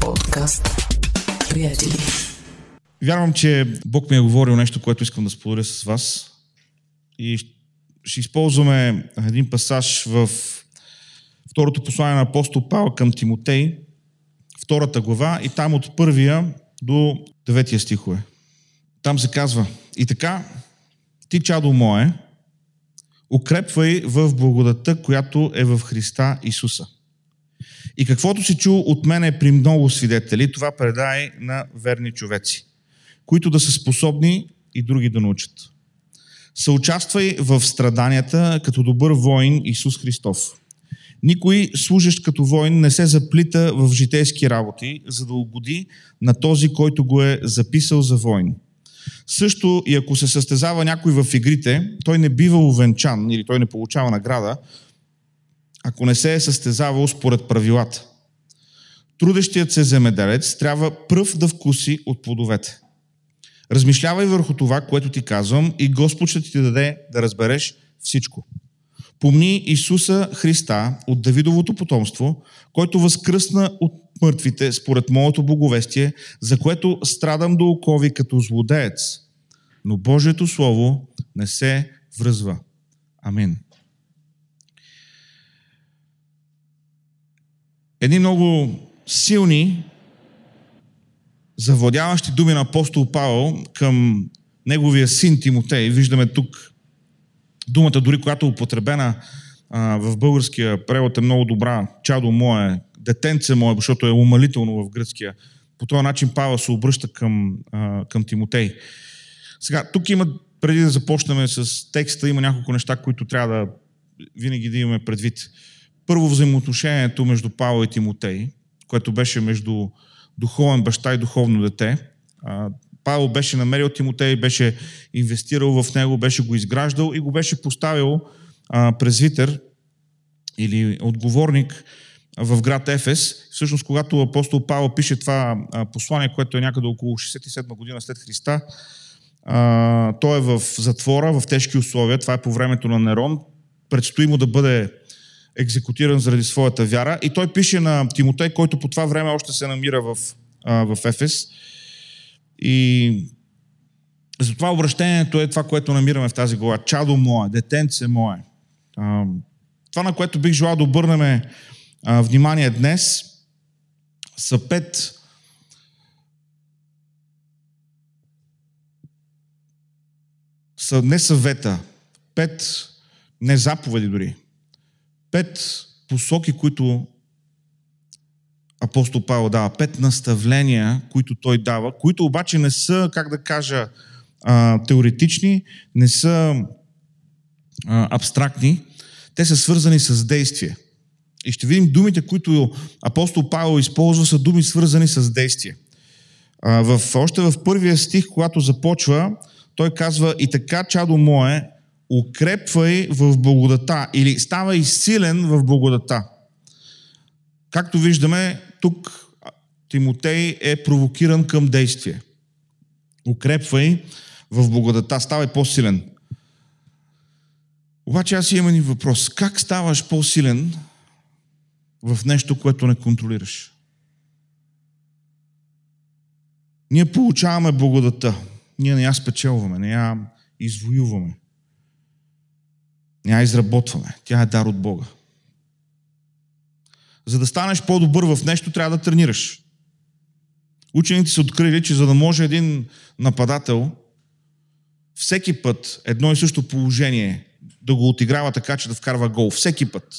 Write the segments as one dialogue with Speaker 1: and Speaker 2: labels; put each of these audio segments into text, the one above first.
Speaker 1: Подкаст. Приятели.
Speaker 2: Вярвам, че Бог ми е говорил нещо, което искам да споделя с вас. И ще използваме един пасаж в второто послание на апостол Павел към Тимотей, втората глава, и там от първия до деветия стихове. Там се казва, и така, ти, чадо мое, укрепвай в благодата, която е в Христа Исуса. И каквото си чул от мене при много свидетели, това предай на верни човеци, които да са способни и други да научат. Съучаствай в страданията като добър воин Исус Христов. Никой служащ като воин не се заплита в житейски работи, за да угоди на този, който го е записал за воин. Също и ако се състезава някой в игрите, той не бива увенчан или той не получава награда, ако не се е състезавал според правилата. Трудещият се земеделец трябва пръв да вкуси от плодовете. Размишлявай върху това, което ти казвам и Господ ще ти даде да разбереш всичко. Помни Исуса Христа от Давидовото потомство, който възкръсна от мъртвите според моето боговестие, за което страдам до окови като злодеец. Но Божието Слово не се връзва. Амин. Едни много силни, завладяващи думи на апостол Павел към неговия син Тимотей. Виждаме тук думата, дори която е употребена а, в българския превод е много добра. Чадо мое, детенце мое, защото е умалително в гръцкия. По този начин Павел се обръща към, а, към Тимотей. Сега, тук има, преди да започнем с текста, има няколко неща, които трябва да винаги да имаме предвид. Първо, взаимоотношението между Павел и Тимотей, което беше между духовен баща и духовно дете. Павел беше намерил Тимотей, беше инвестирал в него, беше го изграждал и го беше поставил презвитер или отговорник в град Ефес. Всъщност, когато апостол Павел пише това послание, което е някъде около 67 година след Христа, той е в затвора, в тежки условия. Това е по времето на Нерон. Предстои му да бъде екзекутиран заради своята вяра. И той пише на Тимотей, който по това време още се намира в, в Ефес. И затова обращението е това, което намираме в тази глава. Чадо мое, детенце мое. Това, на което бих желал да обърнем внимание днес, са пет са не съвета, пет не заповеди дори, пет посоки, които апостол Павел дава, пет наставления, които той дава, които обаче не са, как да кажа, теоретични, не са абстрактни, те са свързани с действие. И ще видим думите, които апостол Павел използва, са думи свързани с действие. В, още в първия стих, когато започва, той казва и така, чадо мое, укрепвай в благодата или ставай силен в благодата. Както виждаме, тук Тимотей е провокиран към действие. Укрепвай в благодата, ставай по-силен. Обаче аз имам един въпрос. Как ставаш по-силен в нещо, което не контролираш? Ние получаваме благодата. Ние не я спечелваме, не я извоюваме. Не я изработваме. Тя е дар от Бога. За да станеш по-добър в нещо, трябва да тренираш. Учените са открили, че за да може един нападател всеки път едно и също положение да го отиграва така, че да вкарва гол, всеки път,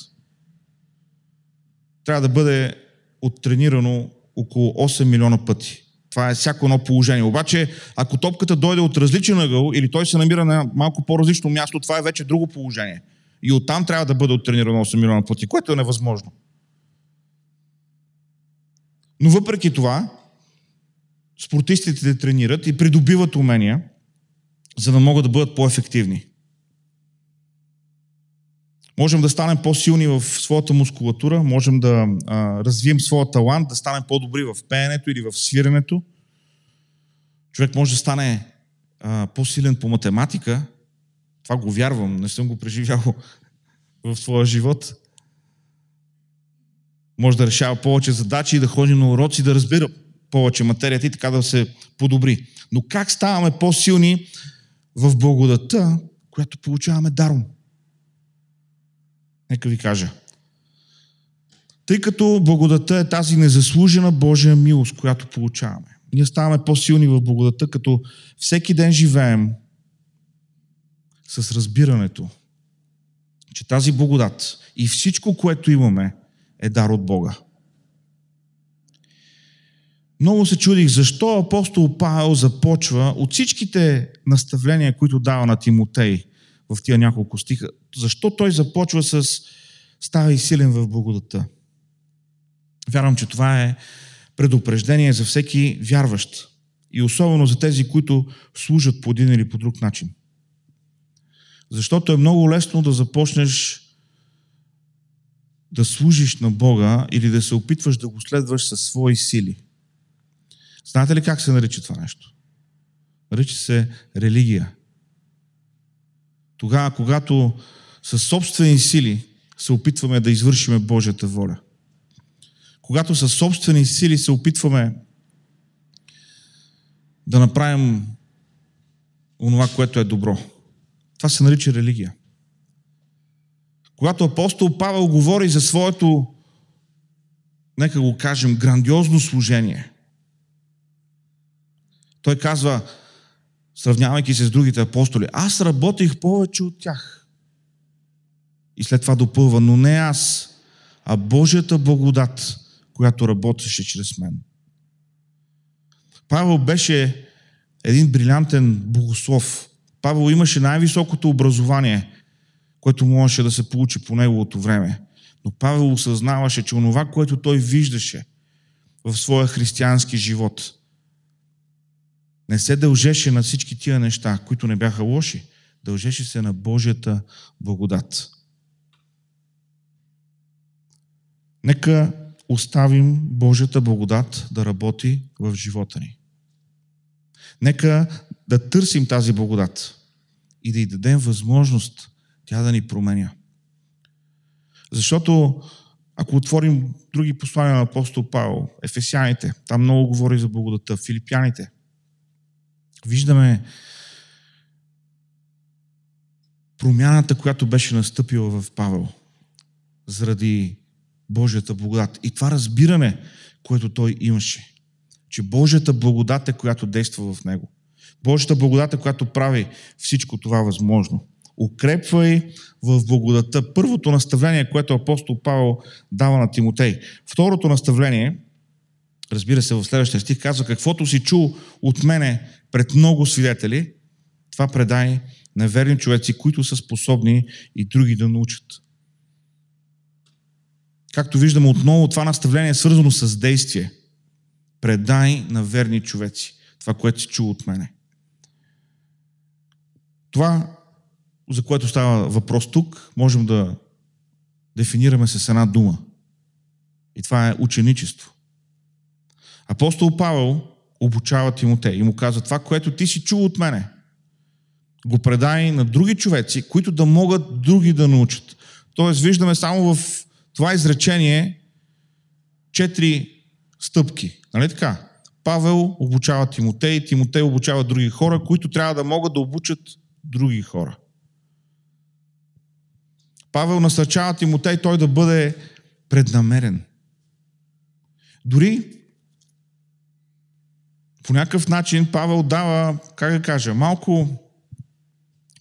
Speaker 2: трябва да бъде оттренирано около 8 милиона пъти. Това е всяко едно положение. Обаче, ако топката дойде от различен ъгъл или той се намира на малко по-различно място, това е вече друго положение. И оттам трябва да бъде оттренирано 8 милиона пъти, което е невъзможно. Но въпреки това, спортистите тренират и придобиват умения, за да могат да бъдат по-ефективни. Можем да станем по-силни в своята мускулатура, можем да а, развием своя талант, да станем по-добри в пеенето или в свиренето. Човек може да стане а, по-силен по математика. Това го вярвам, не съм го преживял в своя живот. може да решава повече задачи, да ходи на уроци, да разбира повече материята и така да се подобри. Но как ставаме по-силни в благодата, която получаваме даром? Нека ви кажа. Тъй като благодата е тази незаслужена Божия милост, която получаваме. Ние ставаме по-силни в благодата, като всеки ден живеем с разбирането, че тази благодат и всичко, което имаме, е дар от Бога. Много се чудих защо апостол Павел започва от всичките наставления, които дава на Тимотей в тия няколко стиха. Защо той започва с ставай силен в благодата? Вярвам, че това е предупреждение за всеки вярващ. И особено за тези, които служат по един или по друг начин. Защото е много лесно да започнеш да служиш на Бога или да се опитваш да го следваш със свои сили. Знаете ли как се нарича това нещо? Нарича се религия. Тогава, когато със собствени сили се опитваме да извършиме Божията воля. Когато със собствени сили се опитваме да направим онова, което е добро. Това се нарича религия. Когато апостол Павел говори за своето, нека го кажем, грандиозно служение, той казва, сравнявайки се с другите апостоли, аз работих повече от тях. И след това допълва, но не аз, а Божията благодат, която работеше чрез мен. Павел беше един брилянтен богослов. Павел имаше най-високото образование, което можеше да се получи по неговото време. Но Павел осъзнаваше, че онова, което той виждаше в своя християнски живот, не се дължеше на всички тия неща, които не бяха лоши. Дължеше се на Божията благодат. Нека оставим Божията благодат да работи в живота ни. Нека да търсим тази благодат и да й дадем възможност тя да ни променя. Защото ако отворим други послания на апостол Павел, Ефесяните, там много говори за благодата, Филипяните, виждаме промяната, която беше настъпила в Павел заради Божията благодат. И това разбиране, което той имаше. Че Божията благодат е, която действа в него. Божията благодат е, която прави всичко това възможно. Укрепвай в благодата. Първото наставление, което апостол Павел дава на Тимотей. Второто наставление, разбира се, в следващия стих казва, каквото си чул от мене пред много свидетели, това предай на верни човеци, които са способни и други да научат. Както виждаме отново, това наставление е свързано с действие. Предай на верни човеци това, което си чул от мене. Това, за което става въпрос тук, можем да дефинираме с една дума. И това е ученичество. Апостол Павел обучава Тимотей и му казва, това, което ти си чул от мене, го предай на други човеци, които да могат други да научат. Тоест, виждаме само в това изречение четири стъпки. Нали така? Павел обучава Тимотей, Тимотей обучава други хора, които трябва да могат да обучат други хора. Павел насърчава Тимотей той да бъде преднамерен. Дори по някакъв начин Павел дава, как да кажа, малко,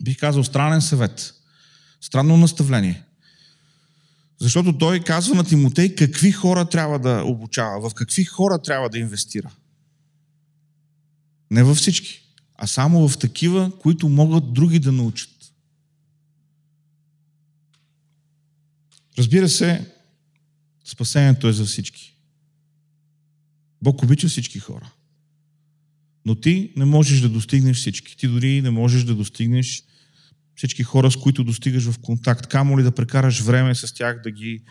Speaker 2: бих казал, странен съвет. Странно наставление. Защото той казва на Тимотей какви хора трябва да обучава, в какви хора трябва да инвестира. Не във всички, а само в такива, които могат други да научат. Разбира се, спасението е за всички. Бог обича всички хора. Но ти не можеш да достигнеш всички. Ти дори не можеш да достигнеш всички хора, с които достигаш в контакт. Камо ли да прекараш време с тях, да ги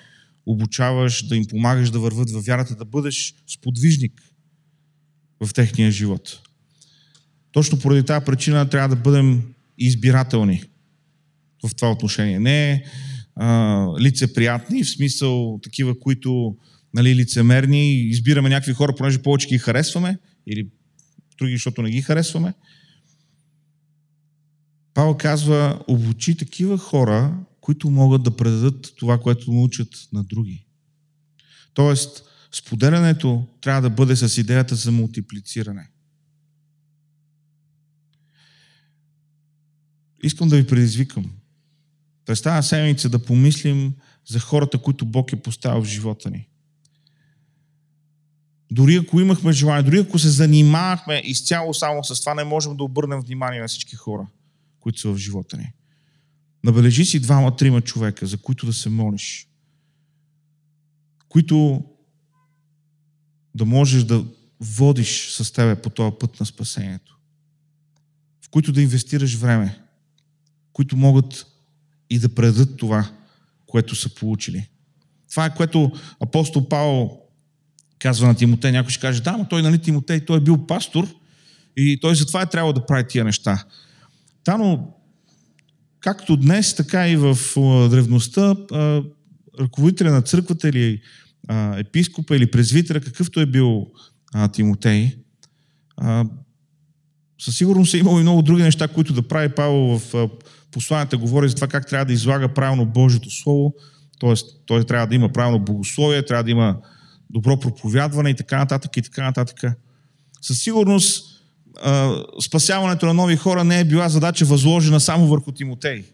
Speaker 2: обучаваш, да им помагаш да върват във вярата, да бъдеш сподвижник в техния живот. Точно поради тази причина трябва да бъдем избирателни в това отношение. Не а, лицеприятни, в смисъл такива, които нали, лицемерни избираме някакви хора, понеже повече ги харесваме, или други, защото не ги харесваме. Павел казва, обучи такива хора, които могат да предадат това, което научат на други. Тоест, споделянето трябва да бъде с идеята за мултиплициране. Искам да ви предизвикам. През тази седмица да помислим за хората, които Бог е поставил в живота ни. Дори ако имахме желание, дори ако се занимавахме изцяло само с това, не можем да обърнем внимание на всички хора, които са в живота ни. Набележи си двама-трима човека, за които да се молиш, които да можеш да водиш с тебе по този път на спасението, в които да инвестираш време, които могат и да предадат това, което са получили. Това е което апостол Павел казва на Тимотей. Някой ще каже, да, но той, нали, Тимотей, той е бил пастор и той затова е трябвало да прави тия неща. Да, но както днес, така и в древността, ръководителя на църквата или епископа или презвитера, какъвто е бил Тимотей, със сигурност е имало и много други неща, които да прави Павел в посланията говори за това как трябва да излага правилно Божието Слово, т.е. той трябва да има правилно богословие, трябва да има добро проповядване и така нататък и така нататък. Със сигурност спасяването на нови хора не е била задача възложена само върху Тимотей.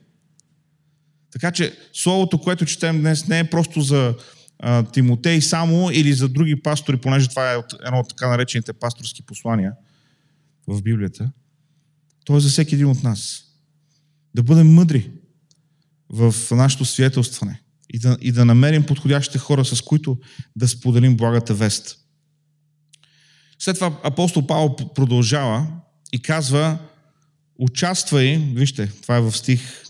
Speaker 2: Така че словото, което четем днес, не е просто за а, Тимотей само или за други пастори, понеже това е едно от така наречените пасторски послания в Библията. То е за всеки един от нас. Да бъдем мъдри в нашето свидетелстване и да, и да намерим подходящите хора, с които да споделим благата вест. След това апостол Павел продължава и казва, участвай, вижте, това е в стих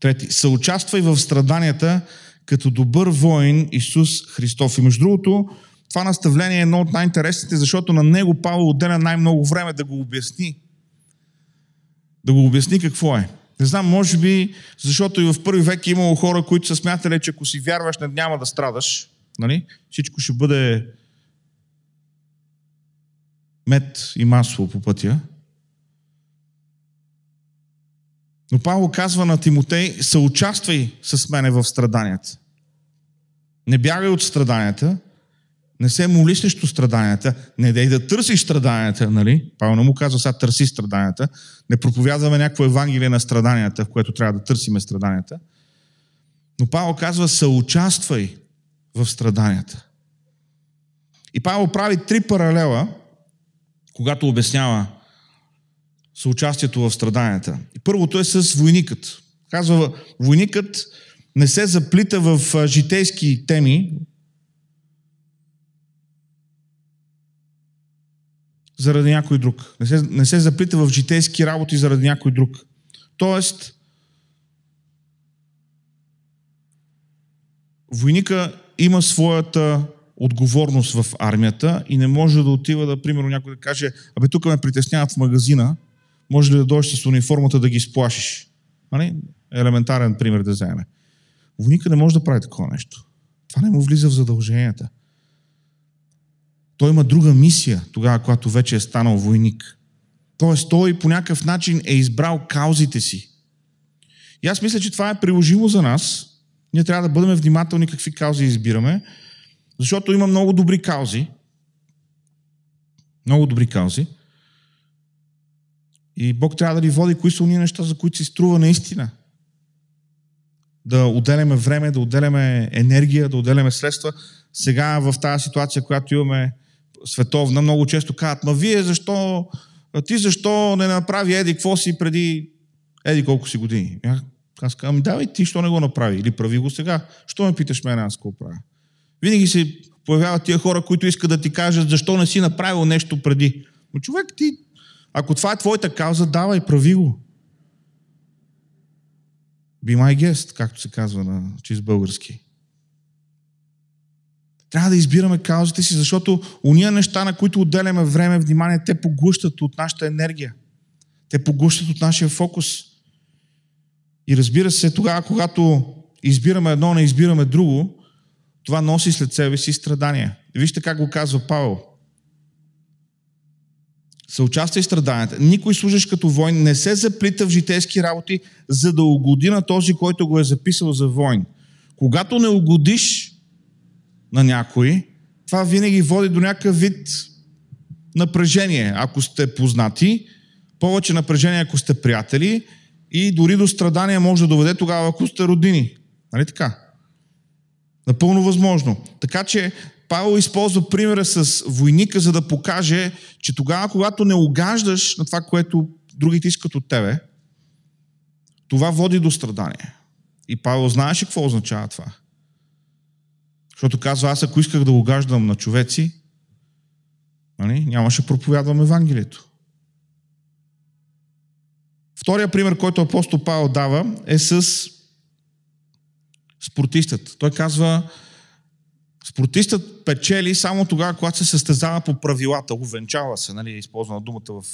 Speaker 2: трети, съучаствай в страданията като добър воин Исус Христов. И между другото, това наставление е едно от най-интересните, защото на него Павел отделя най-много време да го обясни. Да го обясни какво е. Не знам, може би, защото и в първи век е имало хора, които са смятали, че ако си вярваш, не няма да страдаш. Нали? Всичко ще бъде мед и масло по пътя. Но Павло казва на Тимотей, съучаствай с мене в страданията. Не бягай от страданията, не се моли срещу страданията, не дай да търсиш страданията, нали? Павел не му казва, сега търси страданията. Не проповядваме някакво евангелие на страданията, в което трябва да търсиме страданията. Но Павел казва, съучаствай в страданията. И Павел прави три паралела, когато обяснява съучастието в страданията. Първото е с войникът. Казва, войникът не се заплита в житейски теми, заради някой друг. Не се, не се заплита в житейски работи заради някой друг. Тоест, войника има своята отговорност в армията и не може да отива да, примерно, някой да каже, абе, тук ме притесняват в магазина, може ли да дойдеш с униформата да ги сплашиш? Нали? Елементарен пример да вземе. Войника не може да прави такова нещо. Това не му влиза в задълженията. Той има друга мисия тогава, когато вече е станал войник. Тоест, той по някакъв начин е избрал каузите си. И аз мисля, че това е приложимо за нас. Ние трябва да бъдем внимателни какви каузи избираме, защото има много добри каузи. Много добри каузи. И Бог трябва да ни води кои са уния неща, за които си струва наистина. Да отделяме време, да отделяме енергия, да отделяме средства. Сега в тази ситуация, която имаме световна, много често казват, ма вие защо, ти защо не направи еди какво си преди еди колко си години? Аз казвам, ами давай ти, що не го направи? Или прави го сега? Що ме питаш мен аз какво правя? Винаги се появяват тия хора, които искат да ти кажат защо не си направил нещо преди. Но човек, ти, ако това е твоята кауза, давай, прави го. Be my guest, както се казва на чист български. Трябва да избираме каузите си, защото уния неща, на които отделяме време, внимание, те поглъщат от нашата енергия. Те поглъщат от нашия фокус. И разбира се, тогава, когато избираме едно, не избираме друго, това носи след себе си страдания. Вижте как го казва Павел. Съучаствай в страданията. Никой служащ като войн не се заплита в житейски работи, за да угоди на този, който го е записал за войн. Когато не угодиш на някой, това винаги води до някакъв вид напрежение, ако сте познати, повече напрежение, ако сте приятели и дори до страдания може да доведе тогава, ако сте родини. Нали така? Напълно възможно. Така че Павел използва примера с войника, за да покаже, че тогава, когато не огаждаш на това, което другите искат от тебе, това води до страдание. И Павел знаеше какво означава това. Защото казва, аз ако исках да огаждам на човеци, нали, нямаше проповядвам Евангелието. Втория пример, който апостол Павел дава, е с спортистът. Той казва, спортистът печели само тогава, когато се състезава по правилата, увенчава се, нали, е използвана думата в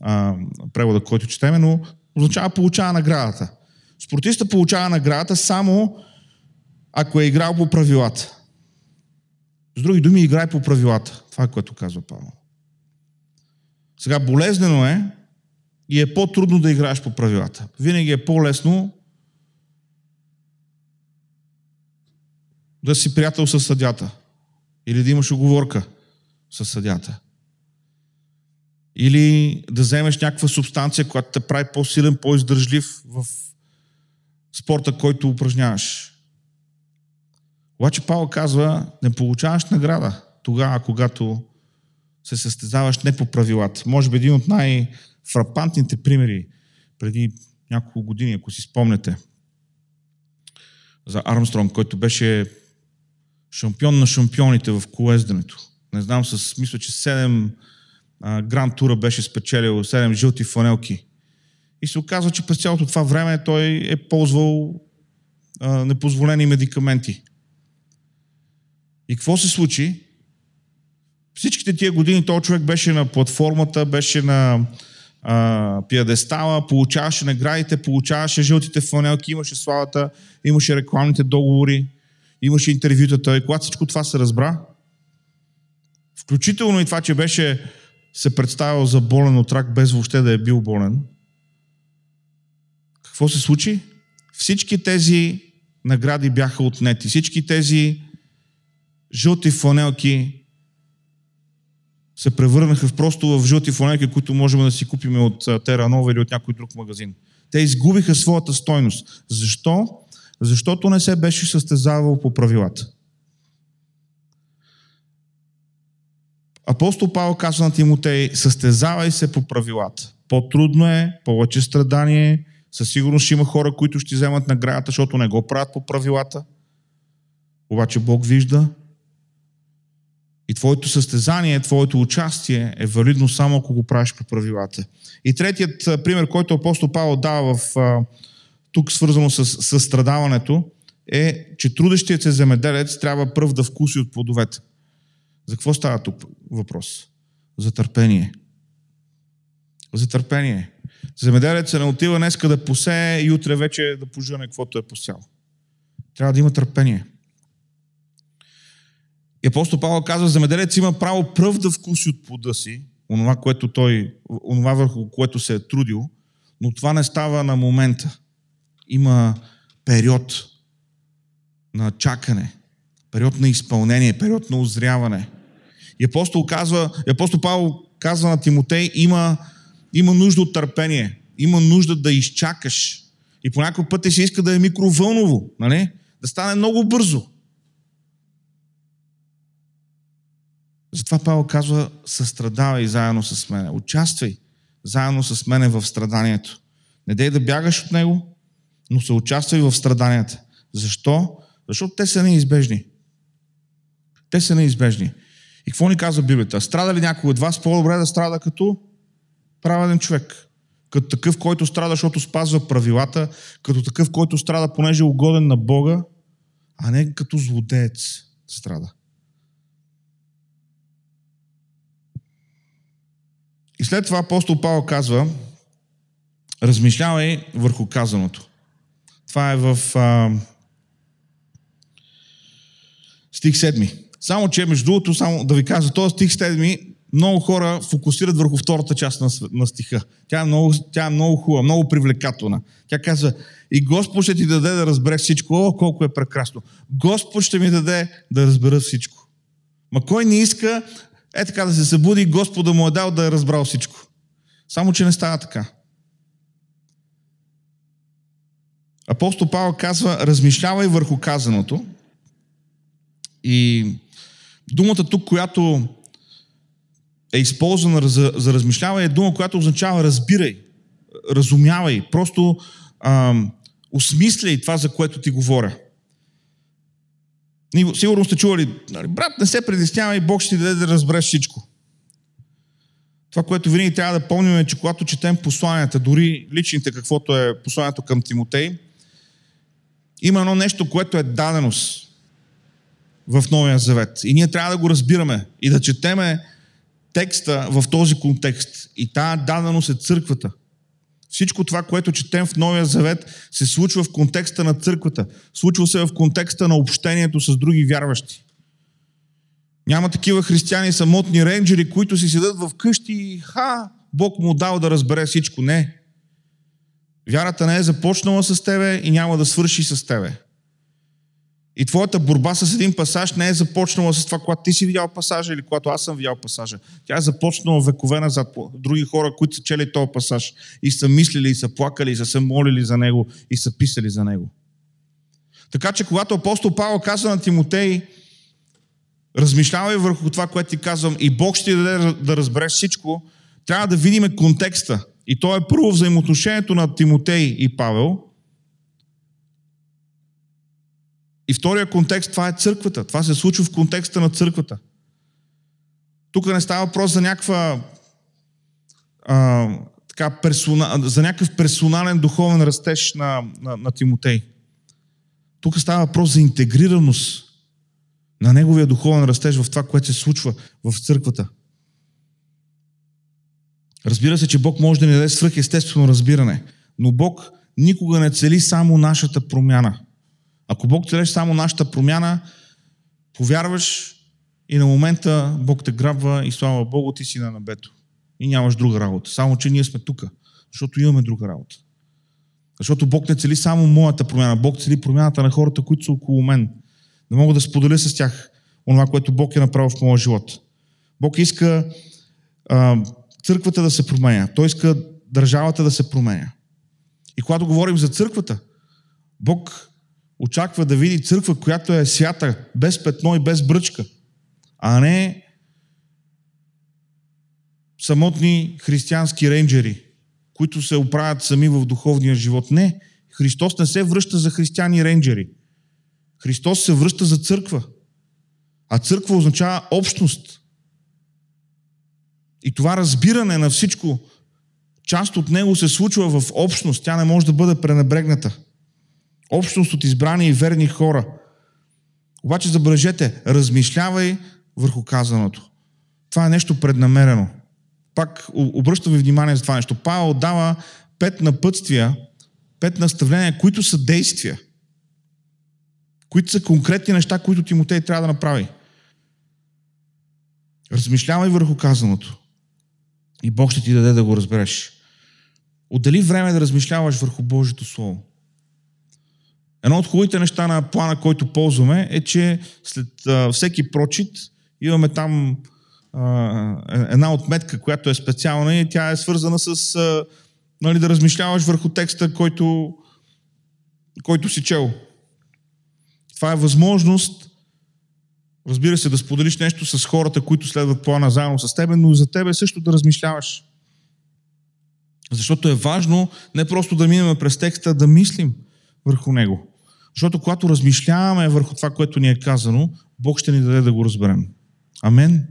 Speaker 2: а, превода, който четеме, но означава получава наградата. Спортистът получава наградата само ако е играл по правилата. С други думи, играй по правилата. Това е което казва Павел. Сега, болезнено е и е по-трудно да играеш по правилата. Винаги е по-лесно да си приятел с съдята. Или да имаш оговорка с съдята. Или да вземеш някаква субстанция, която те прави по-силен, по-издържлив в спорта, който упражняваш. Обаче Павел казва, не получаваш награда тогава, когато се състезаваш не по правилата. Може би един от най-фрапантните примери преди няколко години, ако си спомнете, за Армстронг, който беше шампион на шампионите в колезденето. Не знам, с, мисля, че 7 гранд тура беше спечелил, 7 жълти фанелки. И се оказва, че през цялото това време той е ползвал а, непозволени медикаменти. И какво се случи? Всичките тия години този човек беше на платформата, беше на а, пиадестала, получаваше наградите, получаваше жълтите фанелки, имаше славата, имаше рекламните договори, имаше интервютата. И когато всичко това се разбра, включително и това, че беше се представил за болен от рак, без въобще да е бил болен, какво се случи? Всички тези награди бяха отнети. Всички тези жълти фланелки се превърнаха в просто в жълти фланелки, които можем да си купим от Теранова или от някой друг магазин. Те изгубиха своята стойност. Защо? Защото не се беше състезавал по правилата. Апостол Павел казва на Тимотей, състезавай се по правилата. По-трудно е, повече страдание, със сигурност ще има хора, които ще вземат наградата, защото не го правят по правилата. Обаче Бог вижда и твоето състезание, твоето участие е валидно само ако го правиш по правилата. И третият пример, който апостол Павел дава в, тук свързано с, с страдаването, е, че трудещият се земеделец трябва пръв да вкуси от плодовете. За какво става тук въпрос? За търпение. За търпение. Земеделецът не отива днеска да посее и утре вече да пожъне каквото е посял. Трябва да има търпение. И апостол Павел казва, земеделец има право пръв да вкуси от плода си, онова, което той, онова върху което се е трудил, но това не става на момента. Има период на чакане, период на изпълнение, период на озряване. И апостол, казва, и апостол Павел казва на Тимотей, има, има нужда от търпение, има нужда да изчакаш. И по някой път се иска да е микровълново, нали? да стане много бързо. Затова Павел казва, състрадавай заедно с мене. Участвай заедно с мене в страданието. Не дей да бягаш от него, но се участвай в страданията. Защо? Защото те са неизбежни. Те са неизбежни. И какво ни казва Библията? Страда ли някой от вас? По-добре да страда като праведен човек. Като такъв, който страда, защото спазва правилата, като такъв, който страда, понеже е угоден на Бога, а не като злодеец страда. И след това апостол Павел казва, размишлявай върху казаното. Това е в а, Стих 7. Само, че между другото, само да ви кажа, този стих 7, много хора фокусират върху втората част на, на стиха. Тя е, много, тя е много хубава, много привлекателна. Тя казва, и Господ ще ти даде да разбереш всичко. О, колко е прекрасно. Господ ще ми даде да разбера всичко. Ма кой не иска е така да се събуди Господа му е дал да е разбрал всичко. Само, че не става така. Апостол Павел казва, размишлявай върху казаното. И думата тук, която е използвана за, за размишляване, е дума, която означава разбирай, разумявай, просто ам, осмисляй това, за което ти говоря. Сигурно сте чували, нали, брат, не се притеснявай, Бог ще ти даде да разбереш всичко. Това, което винаги трябва да помним е, че когато четем посланията, дори личните, каквото е посланието към Тимотей, има едно нещо, което е даденост в Новия Завет. И ние трябва да го разбираме и да четеме текста в този контекст. И тази даденост е църквата. Всичко това, което четем в Новия Завет, се случва в контекста на църквата. Случва се в контекста на общението с други вярващи. Няма такива християни самотни рейнджери, които си седат в къщи и ха, Бог му дал да разбере всичко. Не. Вярата не е започнала с тебе и няма да свърши с тебе. И твоята борба с един пасаж не е започнала с това, когато ти си видял пасажа или когато аз съм видял пасажа. Тя е започнала векове назад други хора, които са чели този пасаж и са мислили, и са плакали, и са се молили за него, и са писали за него. Така че, когато апостол Павел казва на Тимотей, размишлявай върху това, което ти казвам, и Бог ще ти даде да разбереш всичко, трябва да видим контекста. И то е първо взаимоотношението на Тимотей и Павел – И втория контекст, това е църквата. Това се случва в контекста на църквата. Тук не става въпрос за някаква а, така, персона, за някакъв персонален духовен растеж на, на, на Тимотей. Тук става въпрос за интегрираност на неговия духовен растеж в това, което се случва в църквата. Разбира се, че Бог може да ни даде свръхестествено разбиране, но Бог никога не цели само нашата промяна. Ако Бог целеше само нашата промяна, повярваш и на момента Бог те грабва и слава Богу, ти си на небето. И нямаш друга работа. Само, че ние сме тук, защото имаме друга работа. Защото Бог не цели само моята промяна. Бог цели промяната на хората, които са около мен. Да мога да споделя с тях това, което Бог е направил в моя живот. Бог иска а, църквата да се променя. Той иска държавата да се променя. И когато говорим за църквата, Бог очаква да види църква, която е свята, без петно и без бръчка, а не самотни християнски рейнджери, които се оправят сами в духовния живот. Не, Христос не се връща за християни рейнджери. Христос се връща за църква. А църква означава общност. И това разбиране на всичко, част от него се случва в общност. Тя не може да бъде пренебрегната. Общност от избрани и верни хора. Обаче забележете, размишлявай върху казаното. Това е нещо преднамерено. Пак обръщам ви внимание за това нещо. Павел дава пет напътствия, пет наставления, които са действия. Които са конкретни неща, които Тимотей трябва да направи. Размишлявай върху казаното. И Бог ще ти даде да го разбереш. Отдели време да размишляваш върху Божието Слово. Едно от хубавите неща на плана, който ползваме, е, че след а, всеки прочит имаме там а, е, една отметка, която е специална и тя е свързана с а, нали, да размишляваш върху текста, който, който си чел. Това е възможност, разбира се, да споделиш нещо с хората, които следват плана заедно с тебе, но и за тебе също да размишляваш. Защото е важно не просто да минем през текста, да мислим върху него. Защото когато размишляваме върху това, което ни е казано, Бог ще ни даде да го разберем. Амен.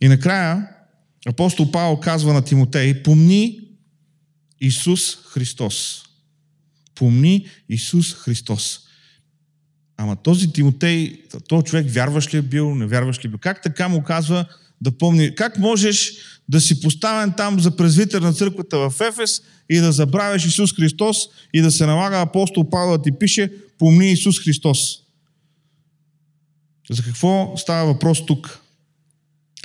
Speaker 2: И накрая апостол Павел казва на Тимотей, помни Исус Христос. Помни Исус Христос. Ама този Тимотей, този човек вярваш ли е бил, не вярваш ли е бил? Как така му казва да помни? Как можеш да си поставен там за презвитър на църквата в Ефес и да забравяш Исус Христос и да се налага апостол Павел да ти пише помни Исус Христос. За какво става въпрос тук?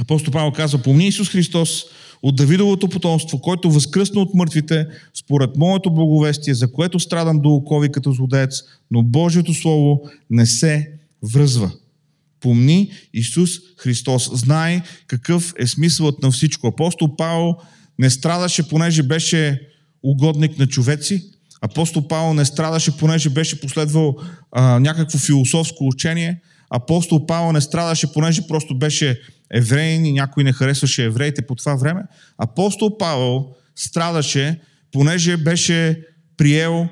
Speaker 2: Апостол Павел казва, помни Исус Христос от Давидовото потомство, който възкръсна от мъртвите, според моето благовестие, за което страдам до окови като злодец, но Божието Слово не се връзва. Помни Исус Христос. Знай какъв е смисълът на всичко. Апостол Павел не страдаше, понеже беше угодник на човеци. Апостол Павел не страдаше, понеже беше последвал а, някакво философско учение. Апостол Павел не страдаше, понеже просто беше евреин и някой не харесваше евреите по това време. Апостол Павел страдаше, понеже беше приел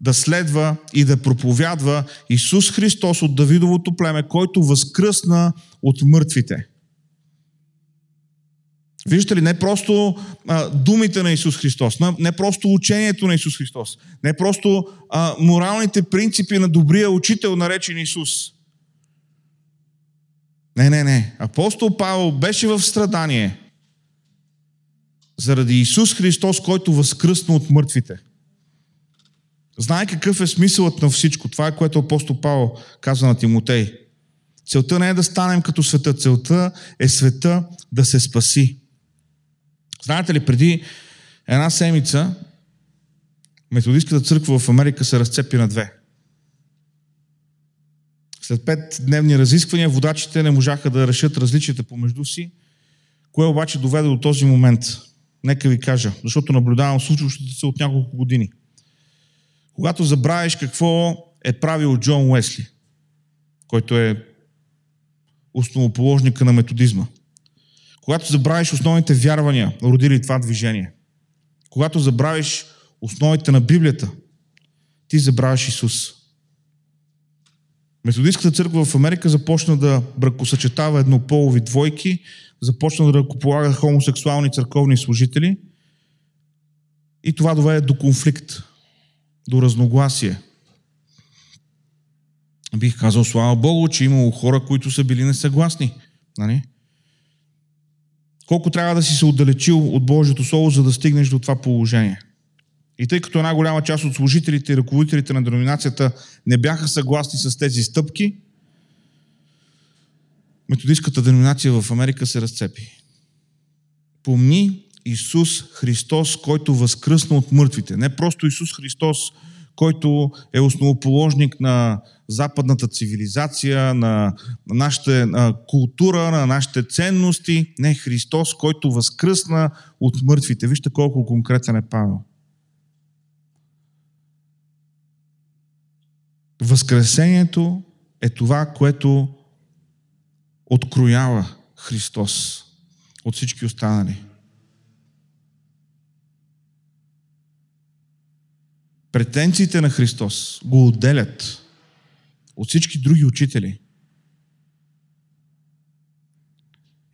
Speaker 2: да следва и да проповядва Исус Христос от Давидовото племе, който възкръсна от мъртвите. Виждате ли, не просто а, думите на Исус Христос, не просто учението на Исус Христос, не просто а, моралните принципи на добрия учител, наречен Исус. Не, не, не. Апостол Павел беше в страдание заради Исус Христос, който възкръсна от мъртвите. Знае какъв е смисълът на всичко. Това е което апостол Павел казва на Тимотей. Целта не е да станем като света. Целта е света да се спаси. Знаете ли, преди една седмица методистската църква в Америка се разцепи на две. След пет дневни разисквания водачите не можаха да решат различията помежду си, кое обаче доведе до този момент. Нека ви кажа, защото наблюдавам случващото се от няколко години. Когато забравиш какво е правил Джон Уесли, който е основоположника на методизма, когато забравиш основните вярвания, родили това движение, когато забравиш основите на Библията, ти забравяш Исус. Методистската църква в Америка започна да бракосъчетава еднополови двойки, започна да ръкополага хомосексуални църковни служители и това доведе до конфликт, до разногласие. Бих казал, слава Богу, че имало хора, които са били несъгласни. Нали? Колко трябва да си се отдалечил от Божието Слово, за да стигнеш до това положение. И тъй като една голяма част от служителите и ръководителите на деноминацията не бяха съгласни с тези стъпки, методистската деноминация в Америка се разцепи. Помни Исус Христос, който възкръсна от мъртвите. Не просто Исус Христос, който е основоположник на западната цивилизация, на, нашата на култура, на нашите ценности. Не Христос, който възкръсна от мъртвите. Вижте колко конкретен е Павел. Възкресението е това, което откроява Христос от всички останали. Претенциите на Христос го отделят от всички други учители.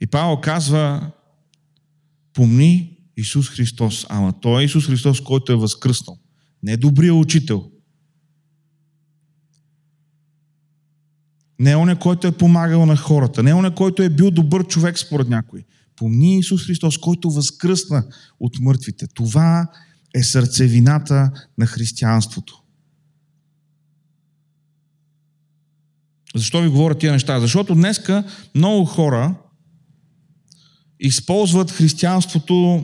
Speaker 2: И Павел казва, помни Исус Христос. Ама той е Исус Христос, който е възкръснал. Не е добрия учител. Не е оня, който е помагал на хората. Не е оня, който е бил добър човек според някой. Помни Исус Христос, който възкръсна от мъртвите. Това е сърцевината на християнството. Защо ви говоря тия неща? Защото днеска много хора използват християнството,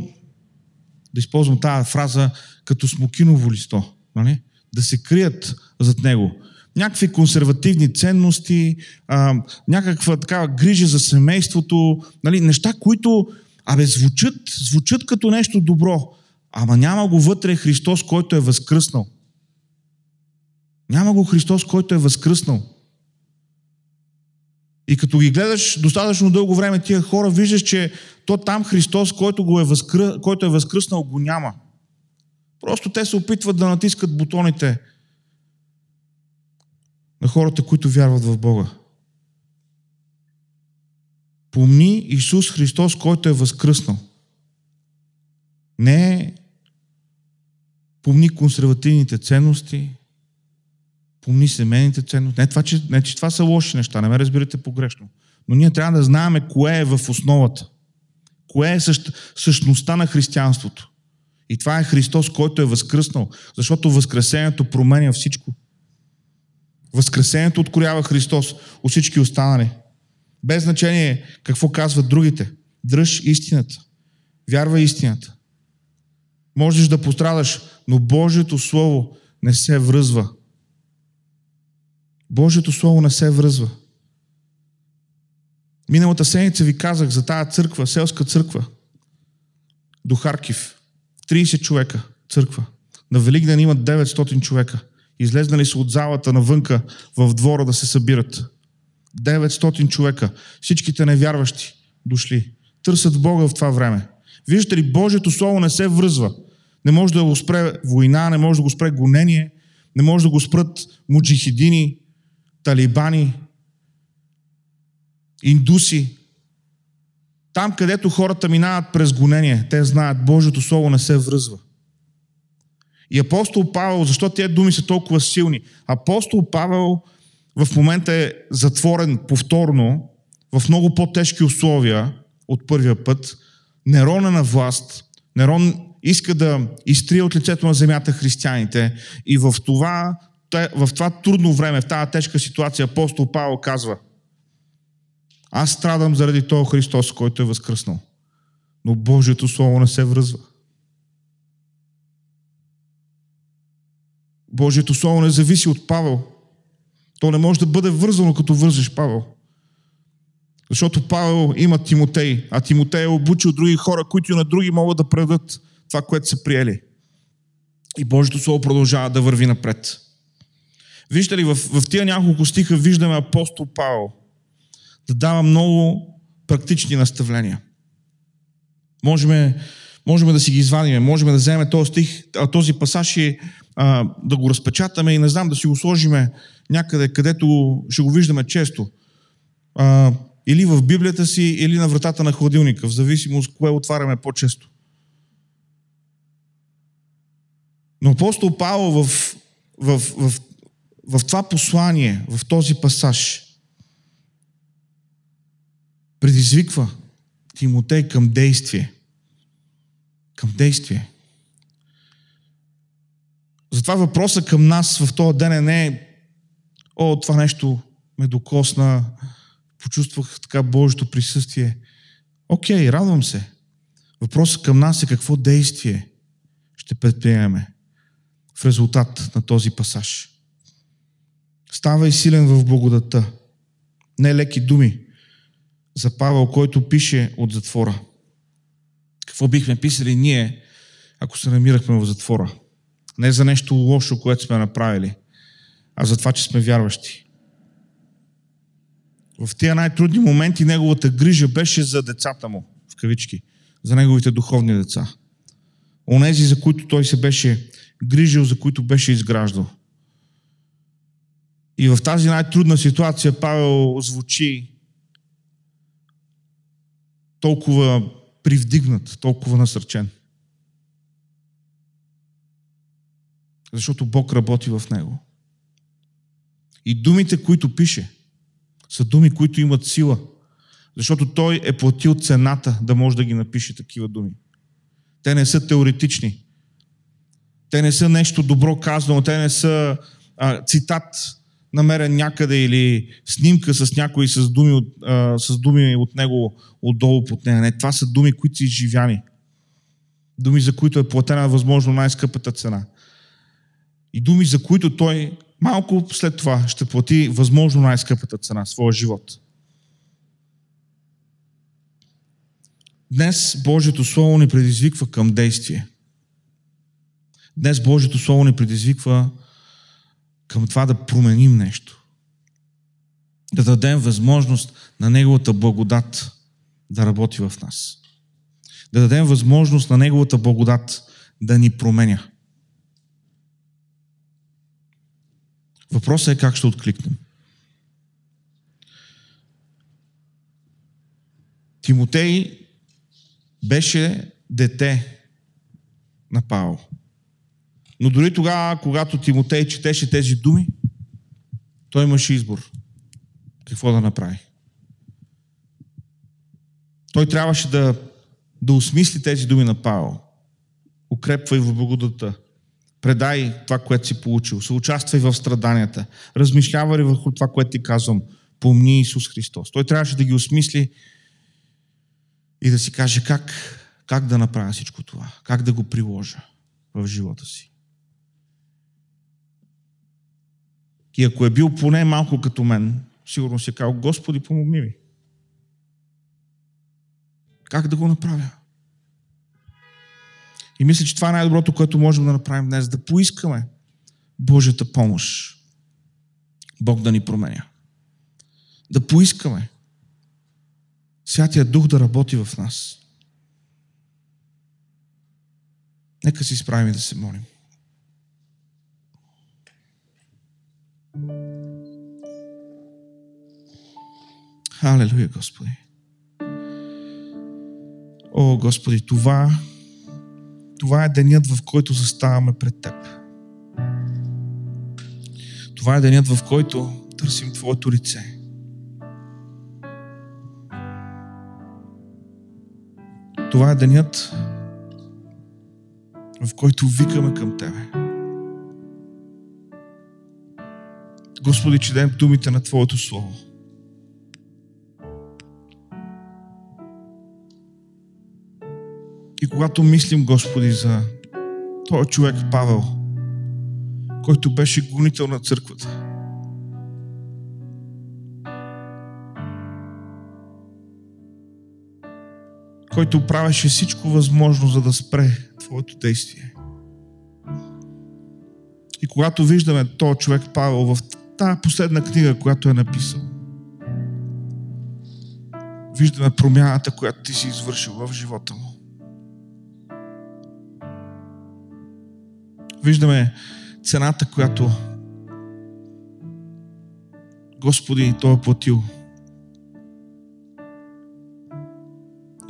Speaker 2: да използвам тази фраза, като смокиново листо. Нали? Да се крият зад него. Някакви консервативни ценности, а, някаква такава грижа за семейството, нали? неща, които абе, звучат, звучат като нещо добро, ама няма го вътре Христос, който е възкръснал. Няма го Христос, който е възкръснал. И като ги гледаш достатъчно дълго време тия хора, виждаш, че то там Христос, който, го е, възкръ... който е възкръснал, го няма. Просто те се опитват да натискат бутоните на хората, които вярват в Бога. Помни Исус Христос, който е възкръснал. Не помни консервативните ценности, помни семейните ценности. Не, това, че, не, че това са лоши неща, не ме разбирате погрешно. Но ние трябва да знаем кое е в основата. Кое е същ, същността на християнството. И това е Христос, който е възкръснал. Защото възкресението променя всичко. Възкресението откорява Христос от всички останали. Без значение какво казват другите. Дръж истината. Вярвай истината. Можеш да пострадаш, но Божието Слово не се връзва. Божието Слово не се връзва. Миналата седмица ви казах за тази църква, селска църква, до Харкив. 30 човека църква. На Великден имат 900 човека. Излезнали са от залата навънка в двора да се събират. 900 човека. Всичките невярващи дошли. Търсят Бога в това време. Виждате ли, Божието Слово не се връзва. Не може да го спре война, не може да го спре гонение, не може да го спрат муджихидини, талибани, индуси. Там, където хората минават през гонение, те знаят, Божието Слово не се връзва. И апостол Павел, защо тези думи са толкова силни? Апостол Павел в момента е затворен повторно в много по-тежки условия от първия път. Нерон е на власт. Нерон иска да изтрие от лицето на земята християните. И в това, в това трудно време, в тази тежка ситуация, апостол Павел казва Аз страдам заради този Христос, който е възкръснал. Но Божието Слово не се връзва. Божието Слово не зависи от Павел. То не може да бъде вързано, като вързеш Павел. Защото Павел има Тимотей, а Тимотей е обучил други хора, които на други могат да предадат това, което са приели. И Божието Слово продължава да върви напред. Виждате ли, в, в тия няколко стиха виждаме апостол Павел да дава много практични наставления. Можем, можем да си ги извадиме, можем да вземем този стих, този пасаж и а, да го разпечатаме и не знам, да си го сложиме някъде, където ще го виждаме често. А, или в Библията си, или на вратата на хладилника, в зависимост кое отваряме по-често. Но апостол Павел в, в, в, в, в това послание, в този пасаж, предизвиква Тимотей към действие. Към действие. Затова въпроса към нас в този ден е не о, това нещо ме докосна, почувствах така Божието присъствие. Окей, радвам се. Въпросът към нас е какво действие ще предприемеме в резултат на този пасаж. Ставай силен в благодата. Не леки думи за Павел, който пише от затвора. Какво бихме писали ние, ако се намирахме в затвора? Не за нещо лошо, което сме направили, а за това, че сме вярващи. В тия най-трудни моменти неговата грижа беше за децата му, в кавички, за неговите духовни деца. Онези, за които той се беше грижил, за които беше изграждал. И в тази най-трудна ситуация Павел звучи толкова привдигнат, толкова насърчен. Защото Бог работи в него. И думите, които пише, са думи, които имат сила. Защото той е платил цената да може да ги напише такива думи. Те не са теоретични. Те не са нещо добро казано, те не са а, цитат намерен някъде или снимка с някой с думи от, а, с думи от него отдолу под нея. Не, това са думи, които са изживяни. Думи, за които е платена възможно най-скъпата цена и думи, за които той малко след това ще плати възможно най-скъпата цена, своя живот. Днес Божието Слово ни предизвиква към действие. Днес Божието Слово ни предизвиква към това да променим нещо. Да дадем възможност на Неговата благодат да работи в нас. Да дадем възможност на Неговата благодат да ни променя. Въпросът е как ще откликнем. Тимотей беше дете на Павел. Но дори тогава, когато Тимотей четеше тези думи, той имаше избор. Какво да направи? Той трябваше да, да осмисли тези думи на Павел. Укрепвай в благодата. Предай това, което си получил. Съучаствай в страданията. Размишлявай върху това, което ти казвам. Помни Исус Христос. Той трябваше да ги осмисли и да си каже как, как да направя всичко това. Как да го приложа в живота си. И ако е бил поне малко като мен, сигурно си е казал, Господи, помогни ми. Как да го направя? И мисля, че това е най-доброто, което можем да направим днес. Да поискаме Божията помощ. Бог да ни променя. Да поискаме Святия Дух да работи в нас. Нека си справим и да се молим. Халелуя, Господи. О, Господи, това, това е денят, в който заставаме пред Теб. Това е денят, в който търсим Твоето лице. Това е денят, в който викаме към Тебе. Господи, че думите на Твоето Слово. Когато мислим, Господи, за този човек Павел, който беше гонител на църквата, който правеше всичко възможно, за да спре Твоето действие. И когато виждаме този човек Павел в тази последна книга, която е написал, виждаме промяната, която ти си извършил в живота му. Виждаме цената, която Господи Той е платил.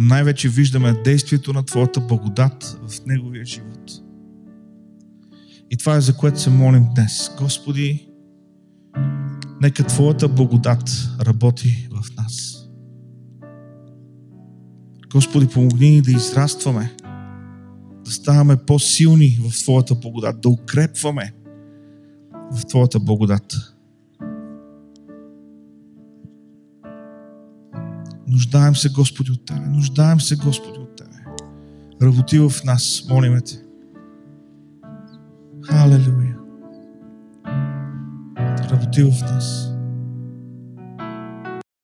Speaker 2: Най-вече виждаме действието на Твоята благодат в Неговия живот. И това е за което се молим днес. Господи, нека Твоята благодат работи в нас. Господи, помогни ни да израстваме да ставаме по-силни в Твоята благодат, да укрепваме в Твоята благодат. Нуждаем се, Господи, от Тебе. Нуждаем се, Господи, от Тебе. Работи в нас, молиме Те. Халелуя. Работи в нас.